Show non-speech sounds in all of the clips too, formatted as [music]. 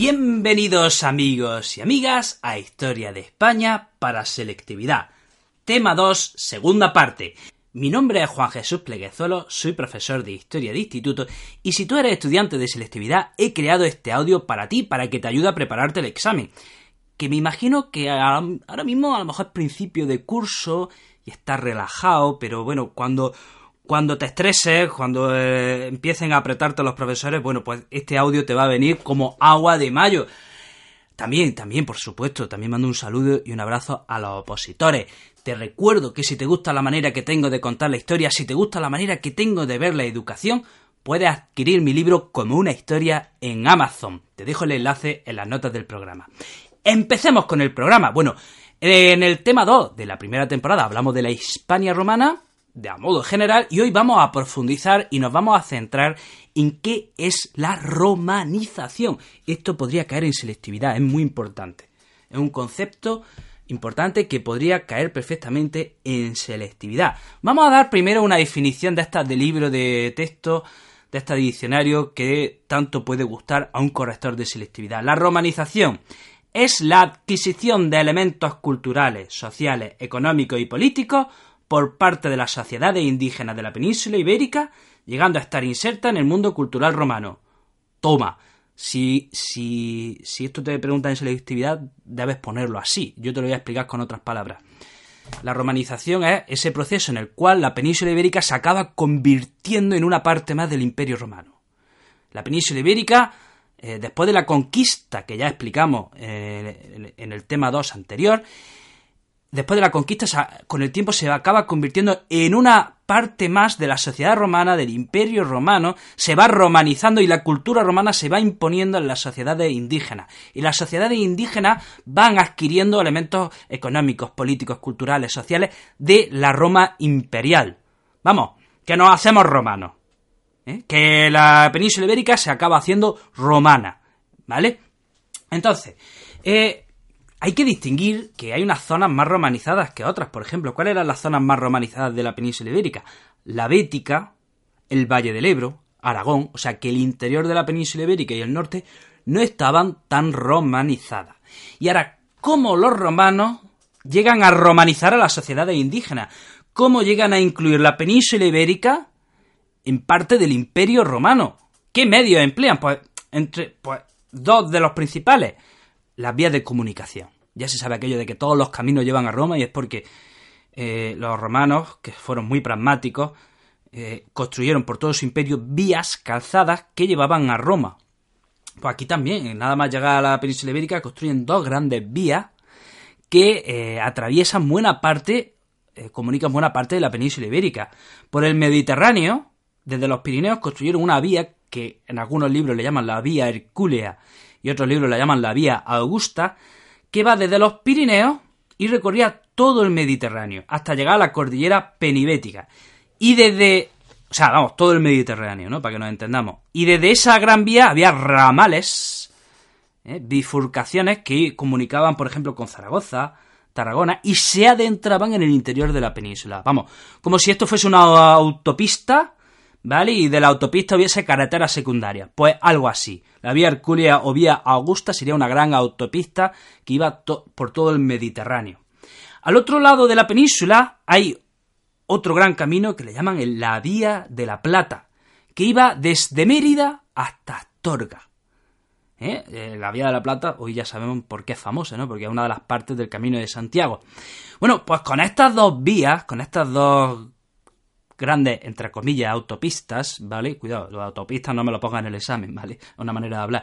Bienvenidos amigos y amigas a Historia de España para Selectividad. Tema 2, segunda parte. Mi nombre es Juan Jesús Pleguezuelo, soy profesor de Historia de Instituto y si tú eres estudiante de selectividad he creado este audio para ti, para que te ayude a prepararte el examen. Que me imagino que ahora mismo a lo mejor es principio de curso y estás relajado, pero bueno, cuando cuando te estreses, cuando eh, empiecen a apretarte los profesores, bueno, pues este audio te va a venir como agua de mayo. También, también, por supuesto, también mando un saludo y un abrazo a los opositores. Te recuerdo que si te gusta la manera que tengo de contar la historia, si te gusta la manera que tengo de ver la educación, puedes adquirir mi libro como una historia en Amazon. Te dejo el enlace en las notas del programa. Empecemos con el programa. Bueno, en el tema 2 de la primera temporada hablamos de la Hispania romana, de a modo general y hoy vamos a profundizar y nos vamos a centrar en qué es la romanización. Esto podría caer en selectividad, es muy importante. Es un concepto importante que podría caer perfectamente en selectividad. Vamos a dar primero una definición de esta de libro de texto, de este diccionario que tanto puede gustar a un corrector de selectividad. La romanización es la adquisición de elementos culturales, sociales, económicos y políticos por parte de las sociedades indígenas de la península ibérica, llegando a estar inserta en el mundo cultural romano. Toma, si, si, si esto te pregunta en selectividad, debes ponerlo así. Yo te lo voy a explicar con otras palabras. La romanización es ese proceso en el cual la península ibérica se acaba convirtiendo en una parte más del imperio romano. La península ibérica, eh, después de la conquista que ya explicamos eh, en el tema 2 anterior, después de la conquista, con el tiempo se acaba convirtiendo en una parte más de la sociedad romana, del imperio romano, se va romanizando y la cultura romana se va imponiendo en las sociedades indígenas. Y las sociedades indígenas van adquiriendo elementos económicos, políticos, culturales, sociales de la Roma imperial. Vamos, que nos hacemos romanos. ¿eh? Que la península ibérica se acaba haciendo romana. ¿Vale? Entonces, eh, hay que distinguir que hay unas zonas más romanizadas que otras. Por ejemplo, ¿cuáles eran las zonas más romanizadas de la península ibérica? La Bética, el Valle del Ebro, Aragón, o sea que el interior de la península ibérica y el norte no estaban tan romanizadas. Y ahora, ¿cómo los romanos llegan a romanizar a las sociedades indígenas? ¿Cómo llegan a incluir la península ibérica en parte del imperio romano? ¿Qué medios emplean? Pues entre pues, dos de los principales las vías de comunicación. Ya se sabe aquello de que todos los caminos llevan a Roma y es porque eh, los romanos, que fueron muy pragmáticos, eh, construyeron por todo su imperio vías calzadas que llevaban a Roma. Pues aquí también, nada más llegar a la península ibérica, construyen dos grandes vías que eh, atraviesan buena parte, comunican buena parte de la península ibérica. Por el Mediterráneo, desde los Pirineos, construyeron una vía que en algunos libros le llaman la vía Hercúlea y otros libros la llaman la Vía Augusta, que va desde los Pirineos y recorría todo el Mediterráneo, hasta llegar a la cordillera penibética. Y desde... O sea, vamos, todo el Mediterráneo, ¿no? Para que nos entendamos. Y desde esa gran vía había ramales, ¿eh? bifurcaciones que comunicaban, por ejemplo, con Zaragoza, Tarragona, y se adentraban en el interior de la península. Vamos, como si esto fuese una autopista ¿vale? Y de la autopista hubiese carretera secundaria. Pues algo así. La vía Herculia o vía Augusta sería una gran autopista que iba por todo el Mediterráneo. Al otro lado de la península hay otro gran camino que le llaman la Vía de la Plata, que iba desde Mérida hasta Astorga. ¿Eh? Eh, la Vía de la Plata, hoy ya sabemos por qué es famosa, ¿no? Porque es una de las partes del Camino de Santiago. Bueno, pues con estas dos vías, con estas dos grandes, entre comillas, autopistas, ¿vale? Cuidado, los autopistas no me lo pongan en el examen, ¿vale? Una manera de hablar.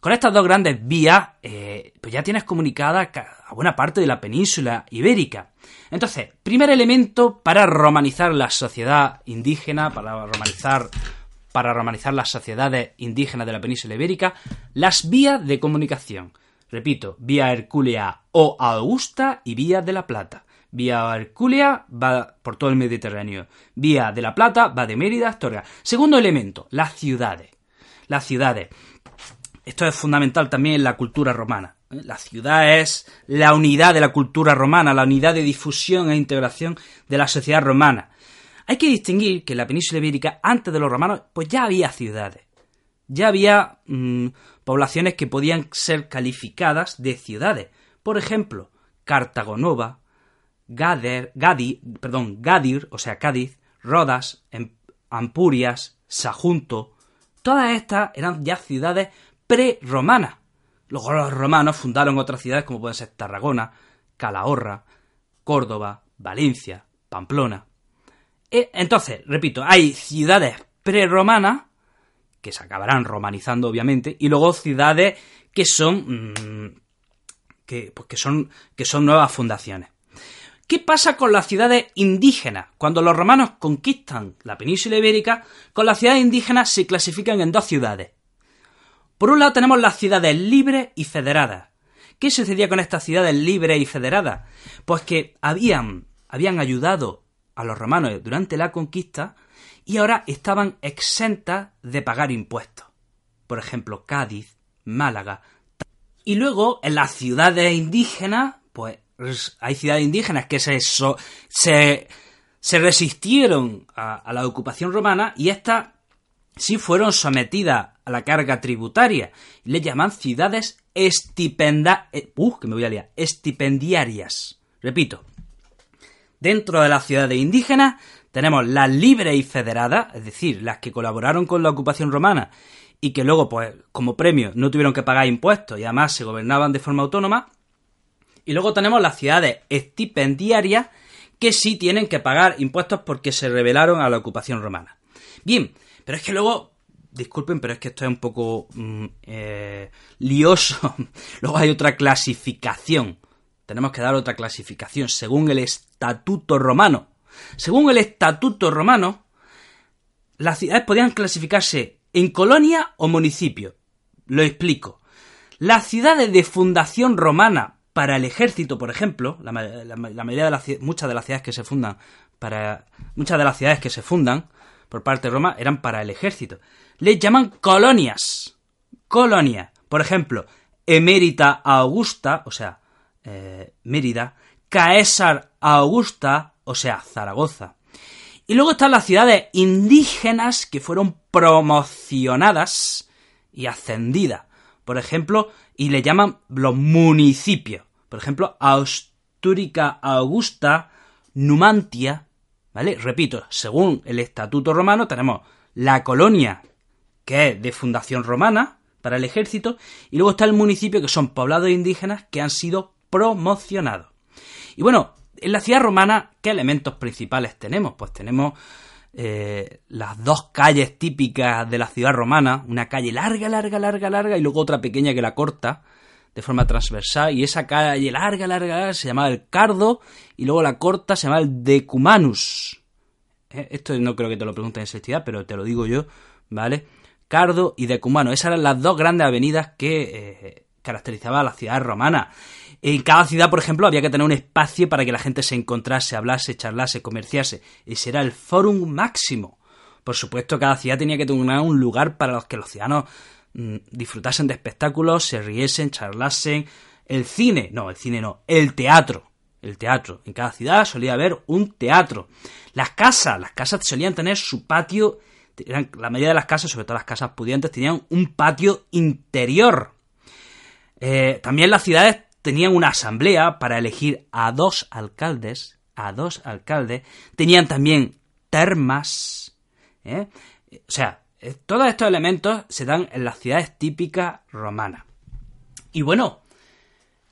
Con estas dos grandes vías, eh, pues ya tienes comunicada a buena parte de la península ibérica. Entonces, primer elemento para romanizar la sociedad indígena, para romanizar, para romanizar las sociedades indígenas de la península ibérica, las vías de comunicación. Repito, vía Hercúlea o Augusta y vía de la Plata. Vía Hercúlea va por todo el Mediterráneo. Vía de la Plata va de Mérida a Astorga. Segundo elemento, las ciudades. Las ciudades. Esto es fundamental también en la cultura romana. ¿eh? La ciudad es la unidad de la cultura romana, la unidad de difusión e integración de la sociedad romana. Hay que distinguir que en la península ibérica, antes de los romanos, pues ya había ciudades. ya había mm, poblaciones que podían ser calificadas de ciudades. Por ejemplo, Cartagonova, Gader, Gadi, perdón, Gadir, o sea, Cádiz, Rodas, em, Ampurias, Sajunto. Todas estas eran ya ciudades pre-romanas. Luego los romanos fundaron otras ciudades como pueden ser Tarragona, Calahorra, Córdoba, Valencia, Pamplona. E, entonces, repito, hay ciudades pre-romanas que se acabarán romanizando obviamente y luego ciudades que son mm, pues que son que son nuevas fundaciones. ¿Qué pasa con las ciudades indígenas? Cuando los romanos conquistan la península ibérica, con las ciudades indígenas se clasifican en dos ciudades. Por un lado tenemos las ciudades libres y federadas. ¿Qué sucedía con estas ciudades libres y federadas? Pues que habían, habían ayudado a los romanos durante la conquista y ahora estaban exentas de pagar impuestos. Por ejemplo, Cádiz, Málaga. Y luego en las ciudades indígenas, pues hay ciudades indígenas que se, se, se resistieron a, la ocupación romana y estas sí fueron sometidas a la carga tributaria. Le llaman ciudades eh, uh, que me voy a estipendiarias. Repito, dentro de las ciudades indígenas tenemos las libres y federadas, es decir, las que colaboraron con la ocupación romana y que luego, pues, como premio, no tuvieron que pagar impuestos y además se gobernaban de forma autónoma. Y luego tenemos las ciudades estipendiarias que sí tienen que pagar impuestos porque se rebelaron a la ocupación romana. Bien, pero es que luego, disculpen, pero es que esto es un poco mm, eh, lioso. [laughs] luego hay otra clasificación. Tenemos que dar otra clasificación según el estatuto romano. Según el estatuto romano, las ciudades podían clasificarse en colonia o municipio. Lo explico. Las ciudades de fundación romana para el ejército, por ejemplo, la, mayoría de las muchas de las ciudades que se fundan para muchas de las ciudades que se fundan por parte de Roma eran para el ejército. Les llaman colonias. Colonia. Por ejemplo, Emérita Augusta, o sea, eh, Mérida, Caesar Augusta, o sea, Zaragoza. Y luego están las ciudades indígenas que fueron promocionadas y ascendidas. Por ejemplo, y le llaman los municipios. Por ejemplo, Austúrica Augusta, Numantia, ¿vale? Repito, según el estatuto romano tenemos la colonia, que es de fundación romana para el ejército, y luego está el municipio, que son poblados indígenas que han sido promocionados. Y bueno, en la ciudad romana, ¿qué elementos principales tenemos? Pues tenemos eh, las dos calles típicas de la ciudad romana, una calle larga, larga, larga, larga, y luego otra pequeña que la corta, de forma transversal, y esa calle larga, larga, larga se llamaba el Cardo, y luego la corta se llamaba el Decumanus. Eh, esto no creo que te lo pregunten en esa pero te lo digo yo, ¿vale? Cardo y Decumano, esas eran las dos grandes avenidas que eh, caracterizaban a la ciudad romana. En cada ciudad, por ejemplo, había que tener un espacio para que la gente se encontrase, hablase, charlase, comerciase. Ese era el forum máximo. Por supuesto, cada ciudad tenía que tener un lugar para los que los ciudadanos disfrutasen de espectáculos, se riesen, charlasen. El cine, no, el cine no, el teatro. El teatro. En cada ciudad solía haber un teatro. Las casas, las casas solían tener su patio. la mayoría de las casas, sobre todo las casas pudientes, tenían un patio interior. Eh, también las ciudades tenían una asamblea para elegir a dos alcaldes. A dos alcaldes. Tenían también termas. ¿eh? O sea, todos estos elementos se dan en las ciudades típicas romanas. Y bueno,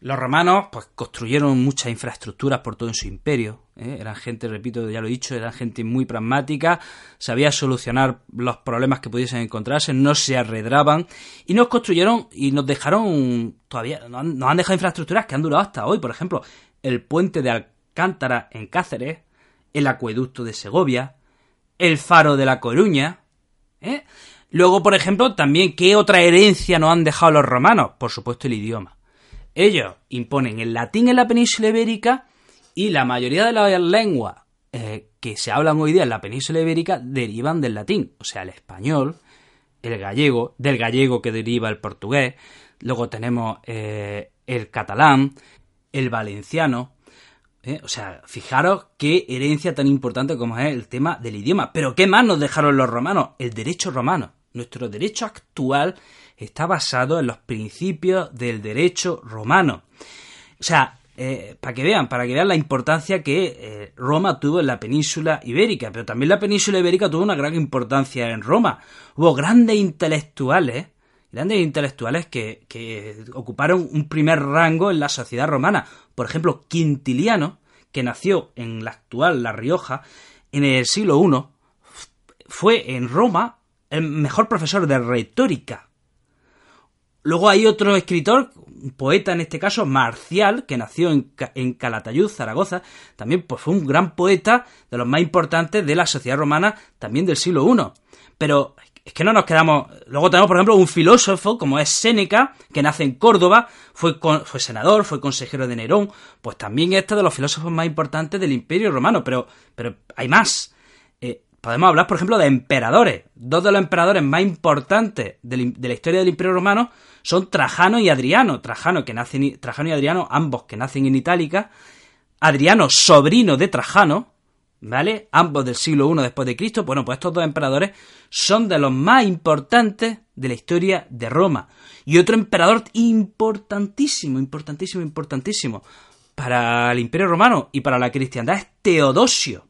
los romanos pues construyeron muchas infraestructuras por todo su imperio. ¿eh? Eran gente, repito, ya lo he dicho, eran gente muy pragmática, sabía solucionar los problemas que pudiesen encontrarse, no se arredraban y nos construyeron y nos dejaron todavía, nos han dejado infraestructuras que han durado hasta hoy. Por ejemplo, el puente de Alcántara en Cáceres, el acueducto de Segovia, el faro de La Coruña, ¿eh? Luego, por ejemplo, también, ¿qué otra herencia nos han dejado los romanos? Por supuesto, el idioma. Ellos imponen el latín en la península ibérica y la mayoría de las lenguas eh, que se hablan hoy día en la península ibérica derivan del latín. O sea, el español, el gallego, del gallego que deriva el portugués. Luego tenemos eh, el catalán, el valenciano, ¿eh? O sea, fijaros qué herencia tan importante como es el tema del idioma. Pero ¿qué más nos dejaron los romanos? El derecho romano. nuestro derecho actual está basado en los principios del derecho romano. O sea, eh, para que vean, para que vean la importancia que eh, Roma tuvo en la península ibérica, pero también la península ibérica tuvo una gran importancia en Roma. Hubo grandes intelectuales, grandes intelectuales que, que ocuparon un primer rango en la sociedad romana. Por ejemplo, Quintiliano, que nació en la actual La Rioja en el siglo I, fue en Roma el mejor profesor de retórica. Luego hay otro escritor, un poeta en este caso, Marcial, que nació en, Calatayud, Zaragoza, también pues, fue un gran poeta de los más importantes de la sociedad romana, también del siglo I. Pero es que no nos quedamos. Luego tenemos, por ejemplo, un filósofo como es Séneca, que nace en Córdoba, fue, senador, fue consejero de Nerón, pues también este de los filósofos más importantes del Imperio Romano, pero, pero hay más. Podemos hablar, por ejemplo, de emperadores. Dos de los emperadores más importantes de la historia del Imperio Romano son Trajano y Adriano. Trajano, que nace Trajano y Adriano, ambos que nacen en Itálica. Adriano, sobrino de Trajano, ¿vale? Ambos del siglo I después de Cristo. Bueno, pues estos dos emperadores son de los más importantes de la historia de Roma. Y otro emperador importantísimo, importantísimo, importantísimo para el Imperio Romano y para la cristiandad es Teodosio,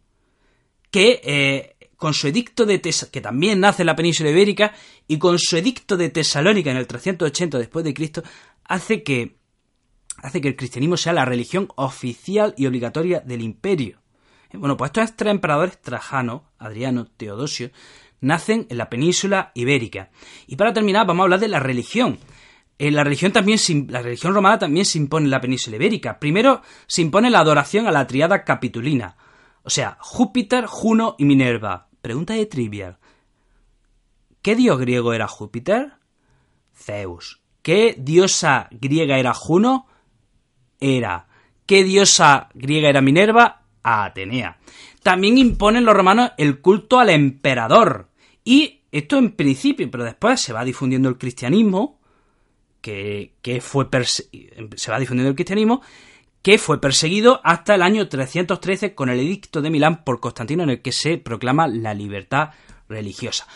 que eh, con su edicto de que también nace en la península ibérica, y con su edicto de Tesalónica en el 380 después de Cristo, hace que hace que el cristianismo sea la religión oficial y obligatoria del imperio. Eh, bueno, pues estos tres emperadores, Trajano, Adriano, Teodosio, nacen en la península ibérica. Y para terminar, vamos a hablar de la religión. En la religión también la religión romana también se impone en la península ibérica. Primero se impone la adoración a la triada capitulina, o sea, Júpiter, Juno y Minerva. Pregunta de trivial. ¿Qué dios griego era Júpiter? Zeus. ¿Qué diosa griega era Juno? Era. ¿Qué diosa griega era Minerva? Atenea. También imponen los romanos el culto al emperador. Y esto en principio, pero después se va difundiendo el cristianismo, que, fue se va difundiendo el cristianismo, que fue perseguido hasta el año 313 con el edicto de Milán por Constantino en el que se proclama la libertad religiosa.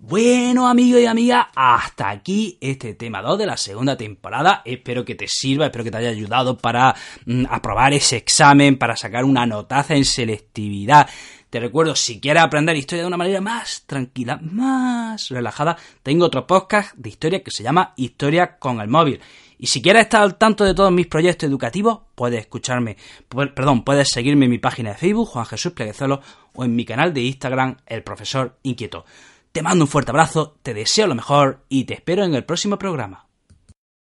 Bueno, amigos y amigas, hasta aquí este tema 2 de la segunda temporada. Espero que te sirva, espero que te haya ayudado para mm, aprobar ese examen, para sacar una notaza en selectividad. Te recuerdo, si quieres aprender historia de una manera más tranquila, más relajada, tengo otro podcast de historia que se llama Historia con el móvil. Y si quieres estar al tanto de todos mis proyectos educativos, puedes escucharme, perdón, puedes seguirme en mi página de Facebook, Juan Jesús Pleguezolo, o en mi canal de Instagram, El Profesor Inquieto. Te mando un fuerte abrazo, te deseo lo mejor y te espero en el próximo programa.